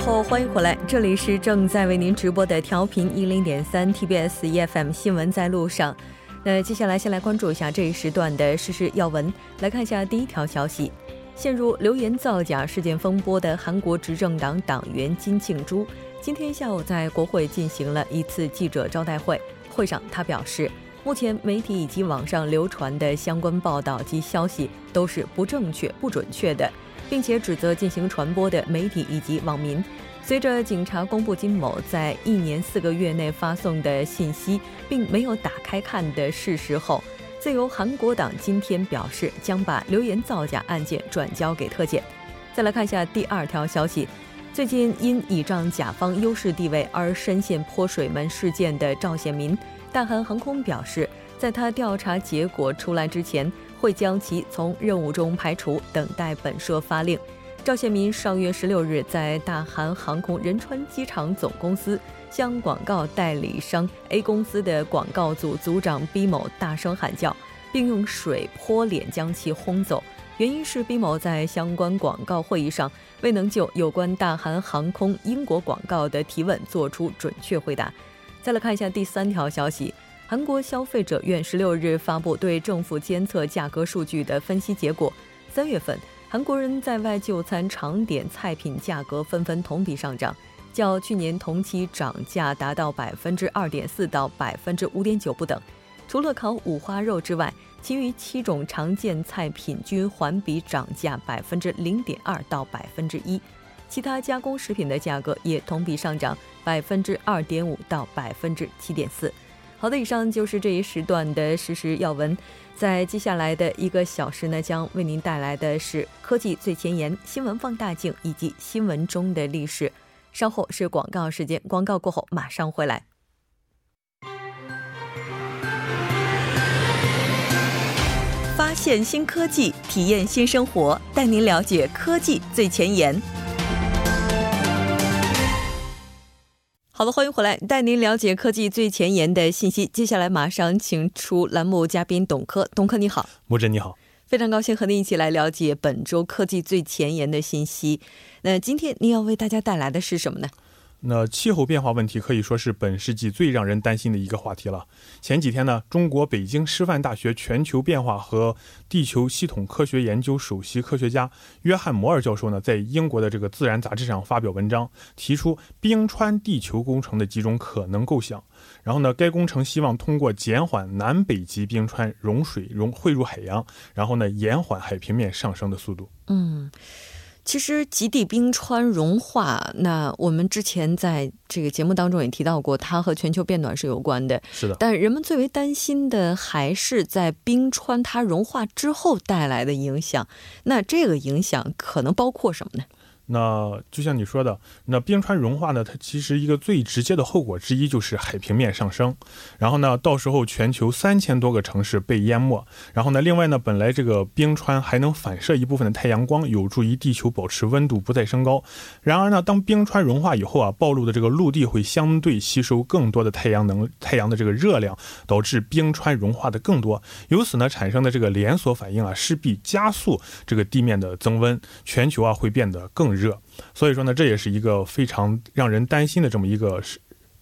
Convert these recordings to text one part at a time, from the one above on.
后，欢迎回来，这里是正在为您直播的调频一零点三 TBS EFM 新闻在路上。那接下来先来关注一下这一时段的实时要闻，来看一下第一条消息：陷入流言造假事件风波的韩国执政党党员金庆洙，今天下午在国会进行了一次记者招待会。会上，他表示，目前媒体以及网上流传的相关报道及消息都是不正确、不准确的，并且指责进行传播的媒体以及网民。随着警察公布金某在一年四个月内发送的信息，并没有打开看的事实后，自由韩国党今天表示将把流言造假案件转交给特检。再来看一下第二条消息：最近因倚仗甲方优势地位而深陷泼水门事件的赵显民，大韩航空表示，在他调查结果出来之前，会将其从任务中排除，等待本社发令。赵宪民上月十六日在大韩航空仁川机场总公司向广告代理商 A 公司的广告组组长 B 某大声喊叫，并用水泼脸将其轰走。原因是 B 某在相关广告会议上未能就有关大韩航空英国广告的提问做出准确回答。再来看一下第三条消息：韩国消费者院十六日发布对政府监测价格数据的分析结果，三月份。韩国人在外就餐常点菜品价格纷纷同比上涨，较去年同期涨价达到百分之二点四到百分之五点九不等。除了烤五花肉之外，其余七种常见菜品均环比涨价百分之零点二到百分之一，其他加工食品的价格也同比上涨百分之二点五到百分之七点四。好的，以上就是这一时段的实时要闻。在接下来的一个小时呢，将为您带来的是科技最前沿、新闻放大镜以及新闻中的历史。稍后是广告时间，广告过后马上回来。发现新科技，体验新生活，带您了解科技最前沿。好的，欢迎回来，带您了解科技最前沿的信息。接下来马上请出栏目嘉宾董科，董科你好，木真你好，非常高兴和您一起来了解本周科技最前沿的信息。那今天您要为大家带来的是什么呢？那气候变化问题可以说是本世纪最让人担心的一个话题了。前几天呢，中国北京师范大学全球变化和地球系统科学研究首席科学家约翰摩尔教授呢，在英国的这个《自然》杂志上发表文章，提出冰川地球工程的几种可能构想。然后呢，该工程希望通过减缓南北极冰川融水融汇入海洋，然后呢，延缓海平面上升的速度。嗯。其实极地冰川融化，那我们之前在这个节目当中也提到过，它和全球变暖是有关的。是的，但人们最为担心的还是在冰川它融化之后带来的影响。那这个影响可能包括什么呢？那就像你说的，那冰川融化呢？它其实一个最直接的后果之一就是海平面上升。然后呢，到时候全球三千多个城市被淹没。然后呢，另外呢，本来这个冰川还能反射一部分的太阳光，有助于地球保持温度不再升高。然而呢，当冰川融化以后啊，暴露的这个陆地会相对吸收更多的太阳能、太阳的这个热量，导致冰川融化的更多。由此呢，产生的这个连锁反应啊，势必加速这个地面的增温，全球啊会变得更热。所以说呢，这也是一个非常让人担心的这么一个事。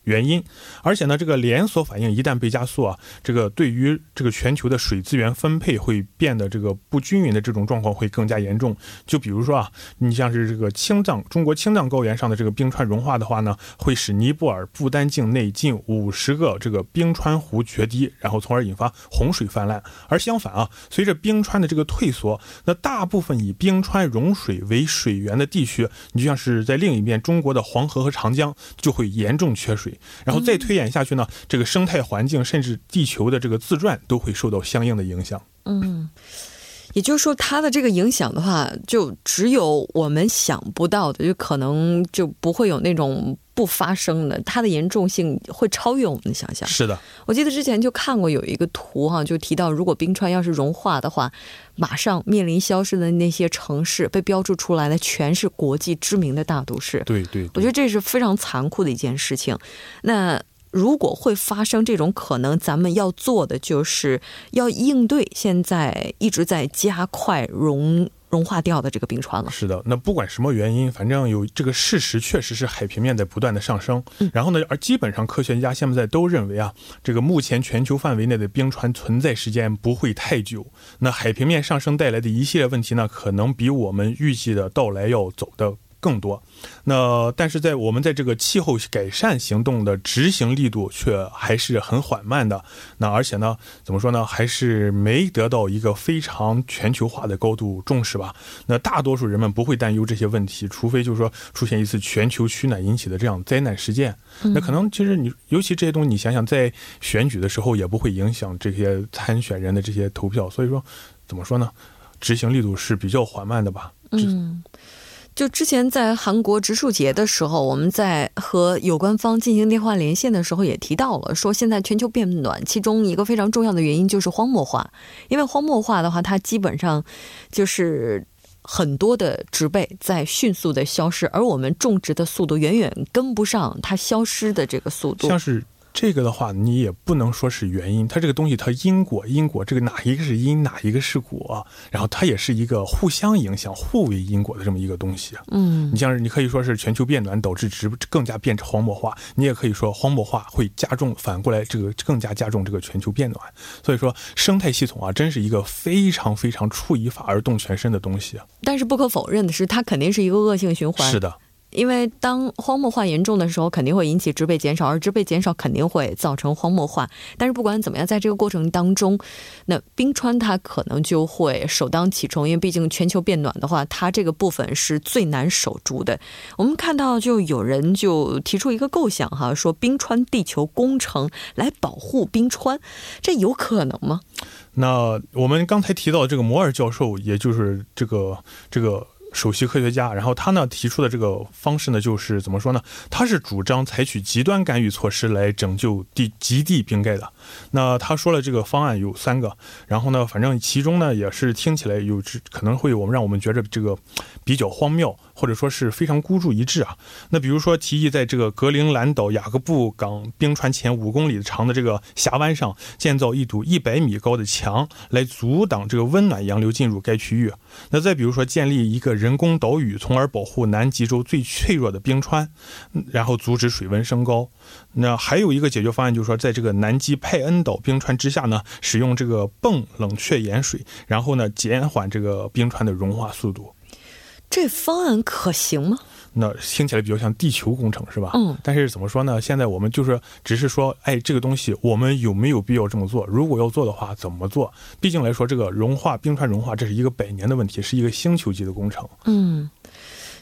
原因，而且呢，这个连锁反应一旦被加速啊，这个对于这个全球的水资源分配会变得这个不均匀的这种状况会更加严重。就比如说啊，你像是这个青藏中国青藏高原上的这个冰川融化的话呢，会使尼泊尔不丹境内近五十个这个冰川湖决堤，然后从而引发洪水泛滥。而相反啊，随着冰川的这个退缩，那大部分以冰川融水为水源的地区，你就像是在另一边中国的黄河和长江就会严重缺水。然后再推演下去呢，这个生态环境甚至地球的这个自转都会受到相应的影响。嗯，也就是说，它的这个影响的话，就只有我们想不到的，就可能就不会有那种。不发生的，它的严重性会超越我们的想象。是的，我记得之前就看过有一个图哈，就提到如果冰川要是融化的话，马上面临消失的那些城市，被标注出来的全是国际知名的大都市。对对，我觉得这是非常残酷的一件事情。那如果会发生这种可能，咱们要做的就是要应对现在一直在加快融融化掉的这个冰川了。是的，那不管什么原因，反正有这个事实，确实是海平面在不断的上升。嗯，然后呢，而基本上科学家现在都认为啊，这个目前全球范围内的冰川存在时间不会太久。那海平面上升带来的一系列问题呢，可能比我们预计的到来要走的。更多，那但是在我们在这个气候改善行动的执行力度却还是很缓慢的。那而且呢，怎么说呢，还是没得到一个非常全球化的高度重视吧。那大多数人们不会担忧这些问题，除非就是说出现一次全球取暖引起的这样灾难事件。那可能其实你尤其这些东西，你想想在选举的时候也不会影响这些参选人的这些投票。所以说，怎么说呢，执行力度是比较缓慢的吧。嗯。就之前在韩国植树节的时候，我们在和有关方进行电话连线的时候，也提到了说，现在全球变暖，其中一个非常重要的原因就是荒漠化。因为荒漠化的话，它基本上就是很多的植被在迅速的消失，而我们种植的速度远远跟不上它消失的这个速度。这个的话，你也不能说是原因，它这个东西它因果因果，这个哪一个是因，哪一个是果，然后它也是一个互相影响、互为因果的这么一个东西。嗯，你像是你可以说是全球变暖导致植更加变成荒漠化，你也可以说荒漠化会加重，反过来这个更加加重这个全球变暖。所以说生态系统啊，真是一个非常非常触以法而动全身的东西。但是不可否认的是，它肯定是一个恶性循环。是的。因为当荒漠化严重的时候，肯定会引起植被减少，而植被减少肯定会造成荒漠化。但是不管怎么样，在这个过程当中，那冰川它可能就会首当其冲，因为毕竟全球变暖的话，它这个部分是最难守住的。我们看到，就有人就提出一个构想哈，说冰川地球工程来保护冰川，这有可能吗？那我们刚才提到这个摩尔教授，也就是这个这个。首席科学家，然后他呢提出的这个方式呢，就是怎么说呢？他是主张采取极端干预措施来拯救地极地冰盖的。那他说了这个方案有三个，然后呢，反正其中呢也是听起来有可能会我们让我们觉着这个比较荒谬。或者说是非常孤注一掷啊。那比如说提议在这个格陵兰岛雅各布港冰川前五公里长的这个峡湾上建造一堵一百米高的墙，来阻挡这个温暖洋流进入该区域。那再比如说建立一个人工岛屿，从而保护南极洲最脆弱的冰川，然后阻止水温升高。那还有一个解决方案，就是说在这个南极派恩岛冰川之下呢，使用这个泵冷却盐水，然后呢减缓这个冰川的融化速度。这方案可行吗？那听起来比较像地球工程，是吧？嗯。但是怎么说呢？现在我们就是只是说，哎，这个东西我们有没有必要这么做？如果要做的话，怎么做？毕竟来说，这个融化冰川融化，这是一个百年的问题，是一个星球级的工程。嗯。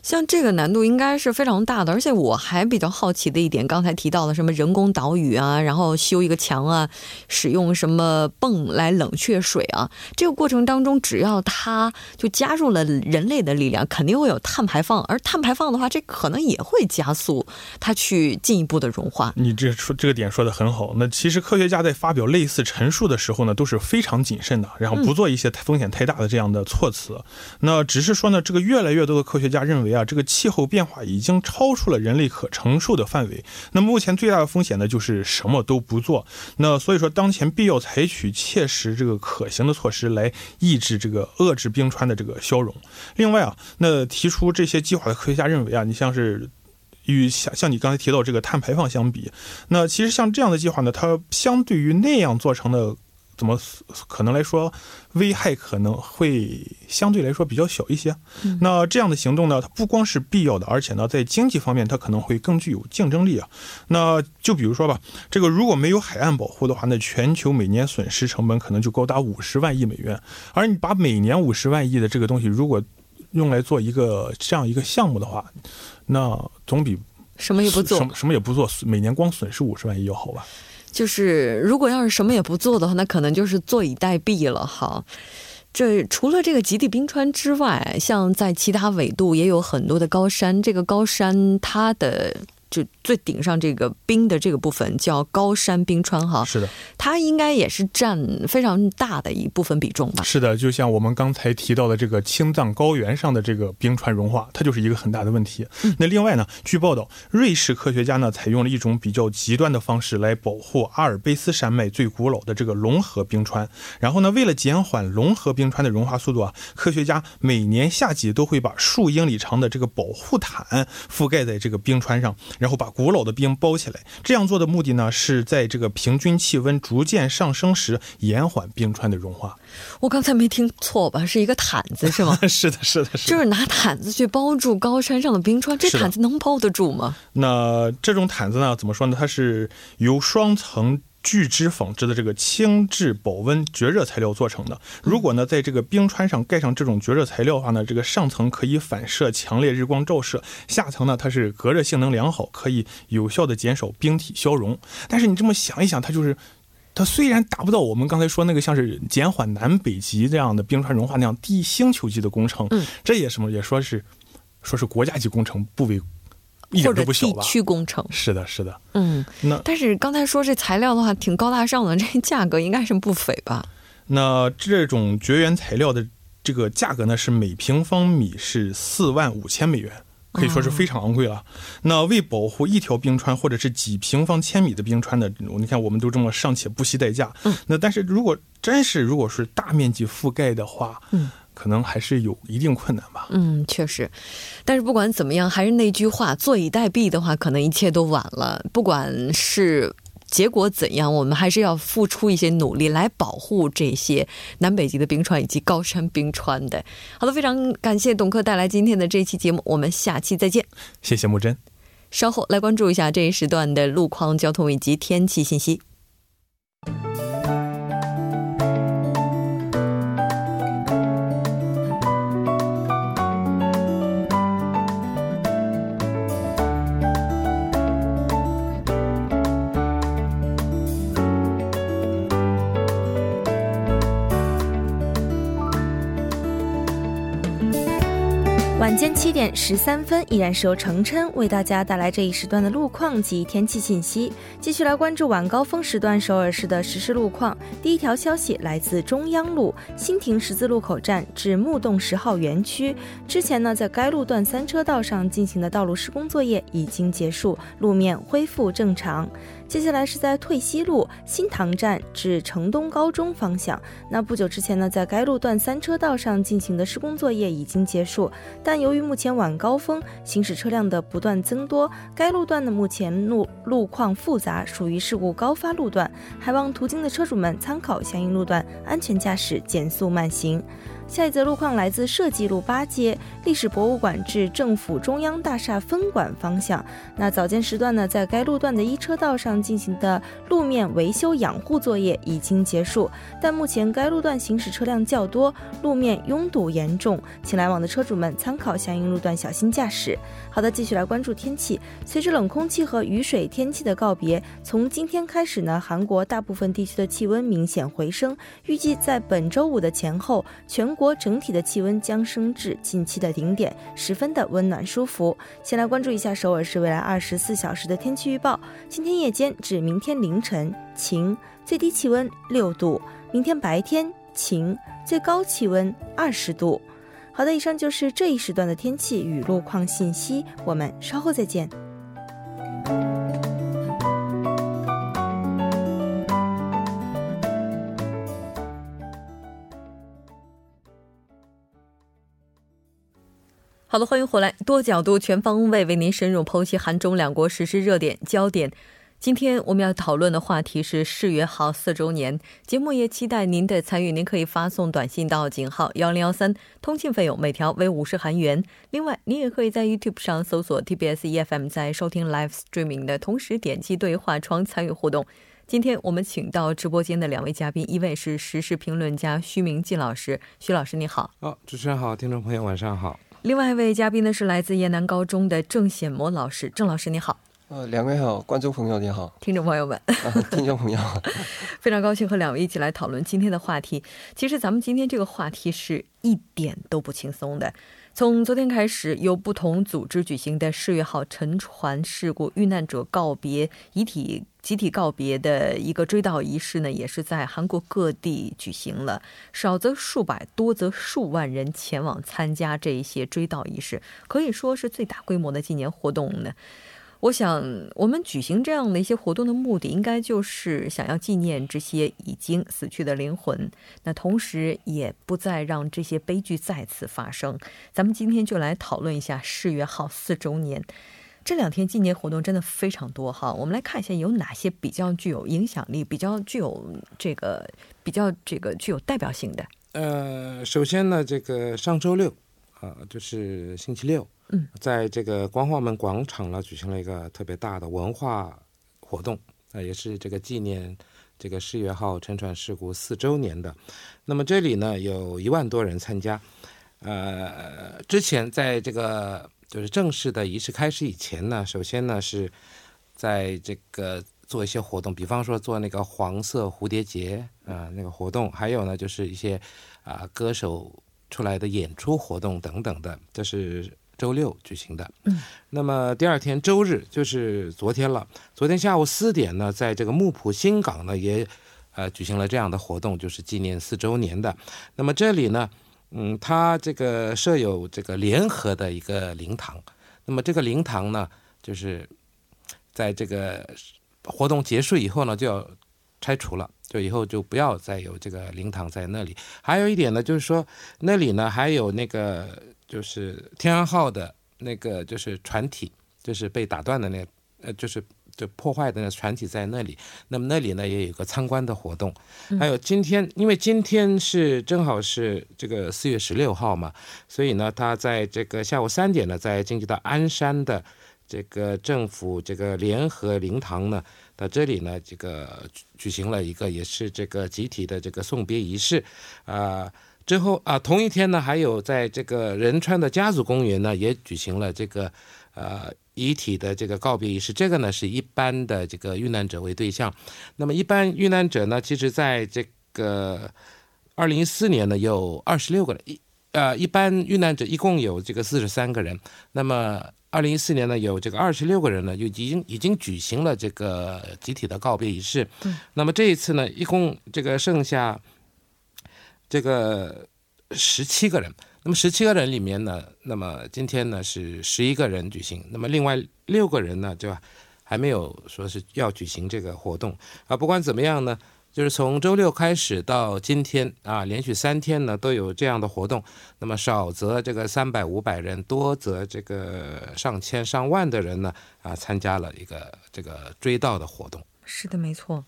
像这个难度应该是非常大的，而且我还比较好奇的一点，刚才提到了什么人工岛屿啊，然后修一个墙啊，使用什么泵来冷却水啊，这个过程当中，只要它就加入了人类的力量，肯定会有碳排放，而碳排放的话，这可能也会加速它去进一步的融化。你这说这个点说的很好，那其实科学家在发表类似陈述的时候呢，都是非常谨慎的，然后不做一些风险太大的这样的措辞。那只是说呢，这个越来越多的科学家认为。啊，这个气候变化已经超出了人类可承受的范围。那目前最大的风险呢，就是什么都不做。那所以说，当前必要采取切实这个可行的措施来抑制这个遏制冰川的这个消融。另外啊，那提出这些计划的科学家认为啊，你像是与像像你刚才提到这个碳排放相比，那其实像这样的计划呢，它相对于那样做成的。怎么可能来说，危害可能会相对来说比较小一些。那这样的行动呢，它不光是必要的，而且呢，在经济方面它可能会更具有竞争力啊。那就比如说吧，这个如果没有海岸保护的话，那全球每年损失成本可能就高达五十万亿美元。而你把每年五十万亿的这个东西，如果用来做一个这样一个项目的话，那总比什么也不做，什么什么也不做，每年光损失五十万亿要好吧？就是如果要是什么也不做的话，那可能就是坐以待毙了哈。这除了这个极地冰川之外，像在其他纬度也有很多的高山，这个高山它的就最顶上这个冰的这个部分叫高山冰川哈，是的，它应该也是占非常大的一部分比重吧？是的，就像我们刚才提到的这个青藏高原上的这个冰川融化，它就是一个很大的问题。那另外呢，据报道，瑞士科学家呢采用了一种比较极端的方式来保护阿尔卑斯山脉最古老的这个龙河冰川。然后呢，为了减缓龙河冰川的融化速度啊，科学家每年夏季都会把数英里长的这个保护毯覆盖在这个冰川上。然后把古老的冰包起来，这样做的目的呢，是在这个平均气温逐渐上升时延缓冰川的融化。我刚才没听错吧？是一个毯子是吗？是的，是的，是。就是拿毯子去包住高山上的冰川，这毯子能包得住吗？那这种毯子呢，怎么说呢？它是由双层。聚酯纺织的这个轻质保温绝热材料做成的。如果呢，在这个冰川上盖上这种绝热材料的话呢，这个上层可以反射强烈日光照射，下层呢，它是隔热性能良好，可以有效的减少冰体消融。但是你这么想一想，它就是它虽然达不到我们刚才说那个像是减缓南北极这样的冰川融化那样低星球级的工程，嗯，这也什么也说是说是国家级工程，不为。或者地区工程是的，是的，嗯，那但是刚才说这材料的话挺高大上的，这价格应该是不菲吧？那这种绝缘材料的这个价格呢，是每平方米是四万五千美元，可以说是非常昂贵了。那为保护一条冰川或者是几平方千米的冰川的，你看我们都这么尚且不惜代价，嗯，那但是如果真是如果是大面积覆盖的话，嗯。可能还是有一定困难吧。嗯，确实，但是不管怎么样，还是那句话，坐以待毙的话，可能一切都晚了。不管是结果怎样，我们还是要付出一些努力来保护这些南北极的冰川以及高山冰川的。好的，非常感谢董克带来今天的这期节目，我们下期再见。谢谢木真。稍后来关注一下这一时段的路况、交通以及天气信息。晚间七点十三分，依然是由程琛为大家带来这一时段的路况及天气信息。继续来关注晚高峰时段首尔市的实时路况。第一条消息来自中央路新亭十字路口站至木洞十号园区，之前呢，在该路段三车道上进行的道路施工作业已经结束，路面恢复正常。接下来是在退西路新塘站至城东高中方向。那不久之前呢，在该路段三车道上进行的施工作业已经结束，但由于目前晚高峰行驶车辆的不断增多，该路段的目前路路况复杂，属于事故高发路段，还望途经的车主们参考相应路段，安全驾驶，减速慢行。下一则路况来自设计路八街历史博物馆至政府中央大厦分馆方向。那早间时段呢，在该路段的一车道上进行的路面维修养护作业已经结束，但目前该路段行驶车辆较多，路面拥堵严重，请来往的车主们参考相应路段，小心驾驶。好的，继续来关注天气。随着冷空气和雨水天气的告别，从今天开始呢，韩国大部分地区的气温明显回升，预计在本周五的前后，全国整体的气温将升至近期的顶点，十分的温暖舒服。先来关注一下首尔市未来二十四小时的天气预报：今天夜间至明天凌晨晴，最低气温六度；明天白天晴，最高气温二十度。好的，以上就是这一时段的天气与路况信息，我们稍后再见。好的，欢迎回来，多角度、全方位为您深入剖析韩中两国实施热点焦点。今天我们要讨论的话题是世越号四周年。节目也期待您的参与，您可以发送短信到井号幺零幺三，通信费用每条为五十韩元。另外，您也可以在 YouTube 上搜索 TBS EFM，在收听 Live Streaming 的同时点击对话窗参与互动。今天我们请到直播间的两位嘉宾，一位是时事评论家徐明季老师，徐老师你好。哦，主持人好，听众朋友晚上好。另外一位嘉宾呢是来自燕南高中的郑显模老师，郑老师你好。呃，两位好，观众朋友你好，听众朋友们，听众朋友，非常高兴和两位一起来讨论今天的话题。其实咱们今天这个话题是一点都不轻松的。从昨天开始，由不同组织举行的世越号沉船事故遇难者告别遗体集体告别的一个追悼仪式呢，也是在韩国各地举行了，少则数百，多则数万人前往参加这一些追悼仪式，可以说是最大规模的纪念活动呢。我想，我们举行这样的一些活动的目的，应该就是想要纪念这些已经死去的灵魂。那同时，也不再让这些悲剧再次发生。咱们今天就来讨论一下世越号四周年。这两天纪念活动真的非常多哈。我们来看一下有哪些比较具有影响力、比较具有这个、比较这个具有代表性的。呃，首先呢，这个上周六啊，就是星期六。嗯，在这个光化门广场呢，举行了一个特别大的文化活动，啊，也是这个纪念这个世越号沉船事故四周年的。那么这里呢，有一万多人参加。呃，之前在这个就是正式的仪式开始以前呢，首先呢是在这个做一些活动，比方说做那个黄色蝴蝶结啊那个活动，还有呢就是一些啊歌手出来的演出活动等等的，这是。周六举行的，嗯，那么第二天周日就是昨天了。昨天下午四点呢，在这个木浦新港呢，也呃举行了这样的活动，就是纪念四周年的。那么这里呢，嗯，它这个设有这个联合的一个灵堂。那么这个灵堂呢，就是在这个活动结束以后呢，就要拆除了，就以后就不要再有这个灵堂在那里。还有一点呢，就是说那里呢还有那个。就是天安号的那个，就是船体，就是被打断的那，呃，就是就破坏的那船体在那里。那么那里呢也有个参观的活动。还有今天，因为今天是正好是这个四月十六号嘛，所以呢，他在这个下午三点呢，在京畿道鞍山的这个政府这个联合灵堂呢，到这里呢，这个举行了一个也是这个集体的这个送别仪式，啊。之后啊，同一天呢，还有在这个仁川的家族公园呢，也举行了这个呃遗体的这个告别仪式。这个呢，是一般的这个遇难者为对象。那么一般遇难者呢，其实在这个二零一四年呢，有二十六个人。一呃，一般遇难者一共有这个四十三个人。那么二零一四年呢，有这个二十六个人呢，就已经已经举行了这个集体的告别仪式。那么这一次呢，一共这个剩下。这个十七个人，那么十七个人里面呢，那么今天呢是十一个人举行，那么另外六个人呢就还没有说是要举行这个活动啊。不管怎么样呢，就是从周六开始到今天啊，连续三天呢都有这样的活动。那么少则这个三百五百人，多则这个上千上万的人呢啊参加了一个这个追悼的活动。是的，没错。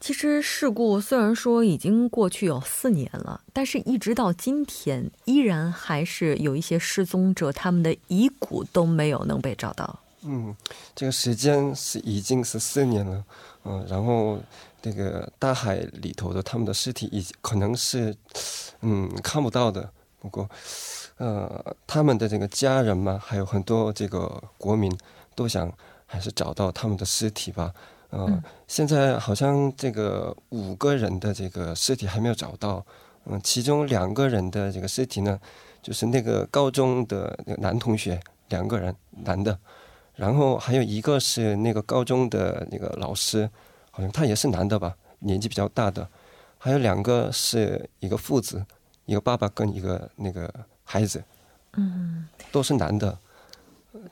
其实事故虽然说已经过去有四年了，但是一直到今天，依然还是有一些失踪者，他们的遗骨都没有能被找到。嗯，这个时间是已经是四年了，嗯，然后这个大海里头的他们的尸体，已可能是嗯看不到的。不过，呃，他们的这个家人嘛，还有很多这个国民都想还是找到他们的尸体吧。嗯，现在好像这个五个人的这个尸体还没有找到，嗯，其中两个人的这个尸体呢，就是那个高中的那个男同学，两个人男的，然后还有一个是那个高中的那个老师，好像他也是男的吧，年纪比较大的，还有两个是一个父子，一个爸爸跟一个那个孩子，嗯，都是男的。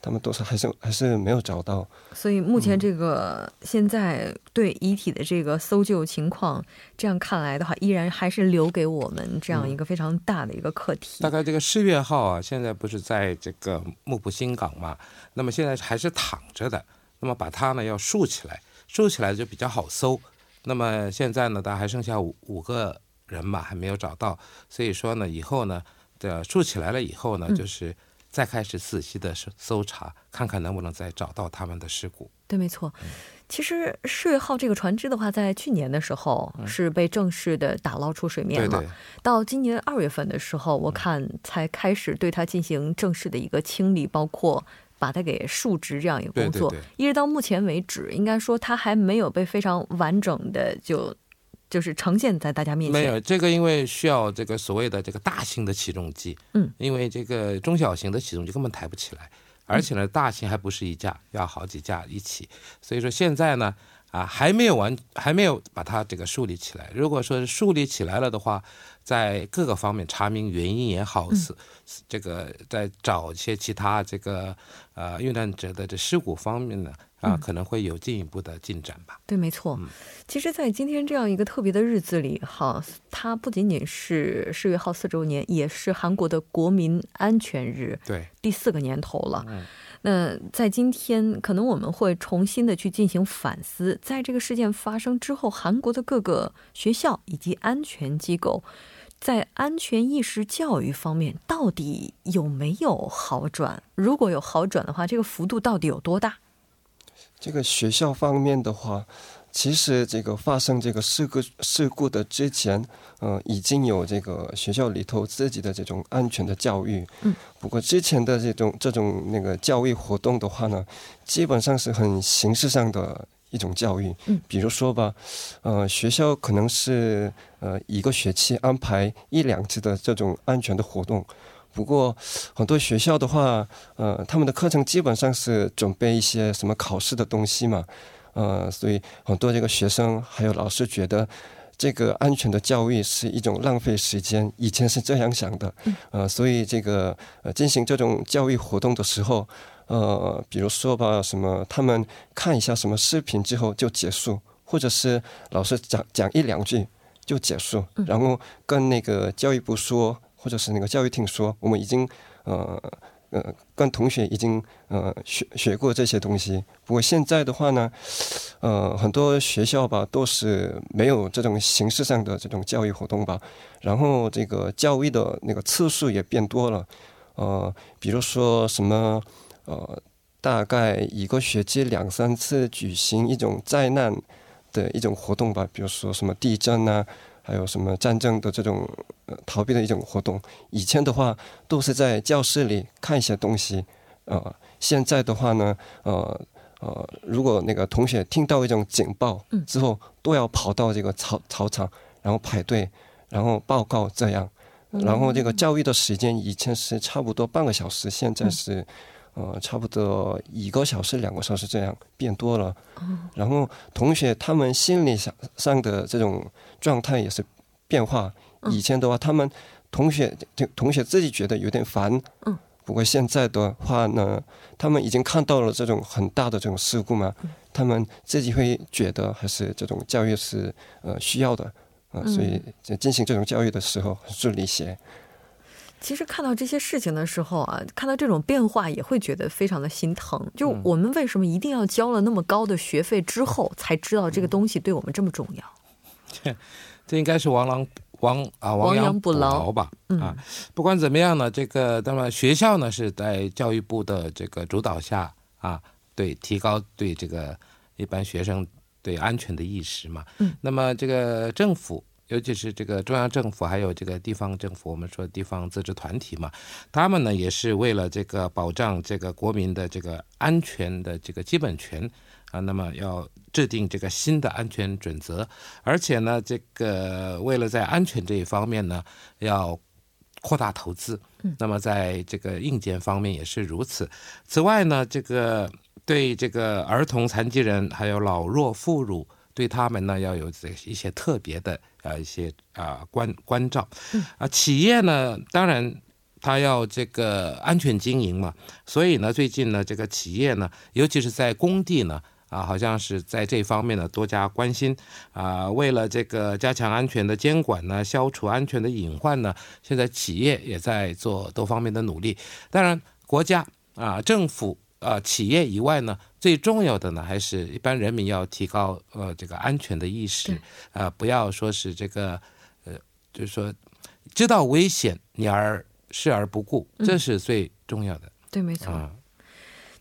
他们都是还是还是没有找到，所以目前这个现在对遗体的这个搜救情况，这样看来的话，依然还是留给我们这样一个非常大的一个课题。大概这个世越号啊，现在不是在这个木浦新港嘛？那么现在还是躺着的，那么把它呢要竖起来，竖起来就比较好搜。那么现在呢，大概还剩下五五个人嘛，还没有找到。所以说呢，以后呢，的竖起来了以后呢，就是。再开始仔细的搜搜查，看看能不能再找到他们的尸骨。对，没错。其实世越号这个船只的话，在去年的时候是被正式的打捞出水面了。到今年二月份的时候，我看才开始对它进行正式的一个清理，包括把它给竖直这样一个工作，对对。对一直到目前为止，应该说它还没有被非常完整的就就是呈现在大家面前。没有这个，因为需要这个所谓的这个大型的起重机，嗯，因为这个中小型的起重机根本抬不起来，而且呢，大型还不是一架，要好几架一起，所以说现在呢，啊，还没有完，还没有把它这个树立起来。如果说是树立起来了的话，在各个方面查明原因也好，嗯是、这个在找一些其他这个呃遇难者的这尸骨方面呢，啊，嗯可能会有进一步的进展吧。对，没错。嗯其实，在今天这样一个特别的日子里，哈，它不仅仅是世越号四周年，也是韩国的国民安全日对，第四个年头了。嗯那在今天，可能我们会重新的去进行反思，在这个事件发生之后，韩国的各个学校以及安全机构。在安全意识教育方面，到底有没有好转？如果有好转的话，这个幅度到底有多大？这个学校方面的话，其实这个发生这个事故事故的之前，呃，已经有这个学校里头自己的这种安全的教育。嗯。不过之前的这种这种那个教育活动的话呢，基本上是很形式上的一种教育。嗯。比如说吧，呃，学校可能是呃一个学期安排一两次的这种安全的活动。不过，很多学校的话，呃，他们的课程基本上是准备一些什么考试的东西嘛，呃，所以很多这个学生还有老师觉得，这个安全的教育是一种浪费时间，以前是这样想的，呃，所以这个呃进行这种教育活动的时候，呃，比如说吧，什么他们看一下什么视频之后就结束，或者是老师讲讲一两句就结束，然后跟那个教育部说。或者是那个教育厅说，我们已经呃呃跟同学已经呃学学过这些东西。不过现在的话呢，呃很多学校吧都是没有这种形式上的这种教育活动吧，然后这个教育的那个次数也变多了，呃，比如说什么呃大概一个学期两三次举行一种灾难的一种活动吧，比如说什么地震啊。还有什么战争的这种呃逃避的一种活动，以前的话都是在教室里看一些东西，呃，现在的话呢，呃呃，如果那个同学听到一种警报之后，都要跑到这个操操场，然后排队，然后报告这样，然后这个教育的时间以前是差不多半个小时，现在是。呃，差不多一个小时、两个小时这样变多了，然后同学他们心理上上的这种状态也是变化。以前的话，他们同学就同学自己觉得有点烦，嗯，不过现在的话呢，他们已经看到了这种很大的这种事故嘛，他们自己会觉得还是这种教育是呃需要的，啊、呃，所以在进行这种教育的时候很顺利些。其实看到这些事情的时候啊，看到这种变化也会觉得非常的心疼。就我们为什么一定要交了那么高的学费之后才知道这个东西对我们这么重要？这 这应该是亡狼亡啊亡羊补牢吧？啊，不管怎么样呢，这个那么学校呢是在教育部的这个主导下啊，对提高对这个一般学生对安全的意识嘛。嗯，那么这个政府。尤其是这个中央政府，还有这个地方政府，我们说地方自治团体嘛，他们呢也是为了这个保障这个国民的这个安全的这个基本权啊，那么要制定这个新的安全准则，而且呢，这个为了在安全这一方面呢，要扩大投资，那么在这个硬件方面也是如此。此外呢，这个对这个儿童、残疾人还有老弱妇孺。对他们呢要有这一些特别的呃一些啊关关照，啊企业呢当然它要这个安全经营嘛，所以呢最近呢这个企业呢尤其是在工地呢啊好像是在这方面呢多加关心。啊为了这个加强安全的监管呢消除安全的隐患呢，现在企业也在做多方面的努力，当然国家啊政府。呃，企业以外呢，最重要的呢，还是一般人民要提高呃这个安全的意识，啊、呃，不要说是这个呃，就是说知道危险你而视而不顾，这是最重要的。嗯、对，没错。啊、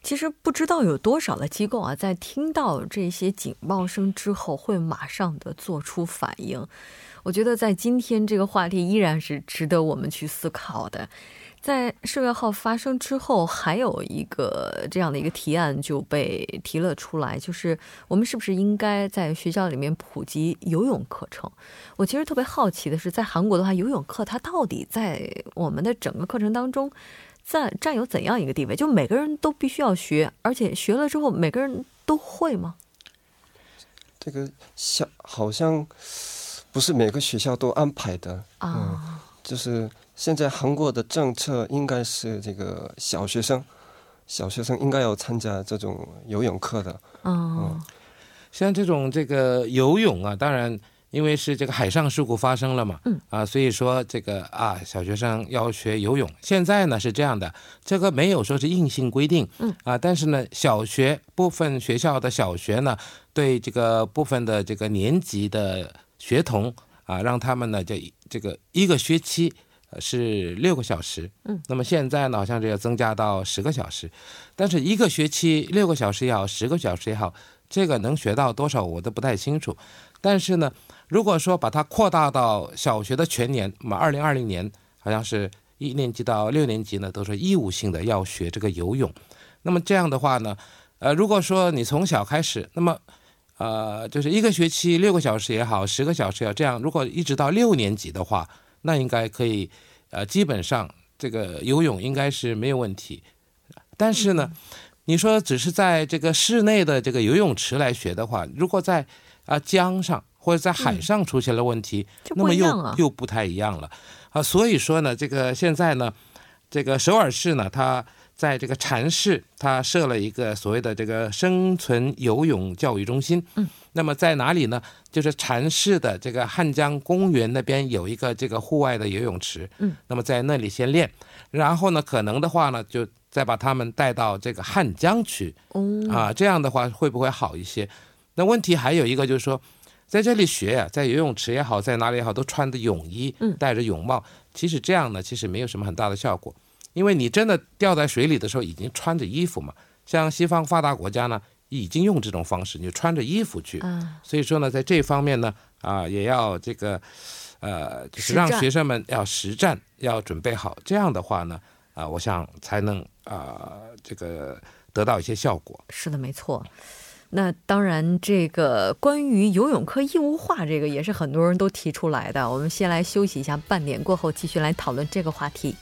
其实不知道有多少的机构啊，在听到这些警报声之后，会马上的做出反应。我觉得在今天这个话题依然是值得我们去思考的。在十月号发生之后，还有一个这样的一个提案就被提了出来，就是我们是不是应该在学校里面普及游泳课程？我其实特别好奇的是，在韩国的话，游泳课它到底在我们的整个课程当中占占有怎样一个地位？就每个人都必须要学，而且学了之后每个人都会吗？这个像好像不是每个学校都安排的啊，就是。现在韩国的政策应该是这个小学生，小学生应该要参加这种游泳课的。嗯，像这种这个游泳啊，当然因为是这个海上事故发生了嘛，嗯啊，所以说这个啊小学生要学游泳。现在呢是这样的，这个没有说是硬性规定，嗯啊，但是呢小学部分学校的小学呢对这个部分的这个年级的学童啊，让他们呢就这个一个学期。是六个小时，嗯，那么现在呢，好像是要增加到十个小时，但是一个学期六个小时也好，十个小时也好，这个能学到多少我都不太清楚。但是呢，如果说把它扩大到小学的全年，那么二零二零年好像是一年级到六年级呢，都是义务性的要学这个游泳。那么这样的话呢，呃，如果说你从小开始，那么呃，就是一个学期六个小时也好，十个小时要这样，如果一直到六年级的话。那应该可以，呃，基本上这个游泳应该是没有问题。但是呢，你说只是在这个室内的这个游泳池来学的话，如果在啊江上或者在海上出现了问题，那么又又不太一样了啊。所以说呢，这个现在呢，这个首尔市呢，它。在这个禅市，他设了一个所谓的这个生存游泳教育中心。嗯，那么在哪里呢？就是禅市的这个汉江公园那边有一个这个户外的游泳池。嗯，那么在那里先练，然后呢，可能的话呢，就再把他们带到这个汉江去。哦，啊，这样的话会不会好一些？那问题还有一个就是说，在这里学呀，在游泳池也好，在哪里也好，都穿着泳衣，嗯，戴着泳帽。其实这样呢，其实没有什么很大的效果。因为你真的掉在水里的时候，已经穿着衣服嘛。像西方发达国家呢，已经用这种方式，你就穿着衣服去。嗯。所以说呢，在这方面呢，啊，也要这个，呃，就是让学生们要实战，要准备好。这样的话呢，啊，我想才能啊，这个得到一些效果。是的，没错。那当然，这个关于游泳课义务化，这个也是很多人都提出来的。我们先来休息一下，半点过后继续来讨论这个话题。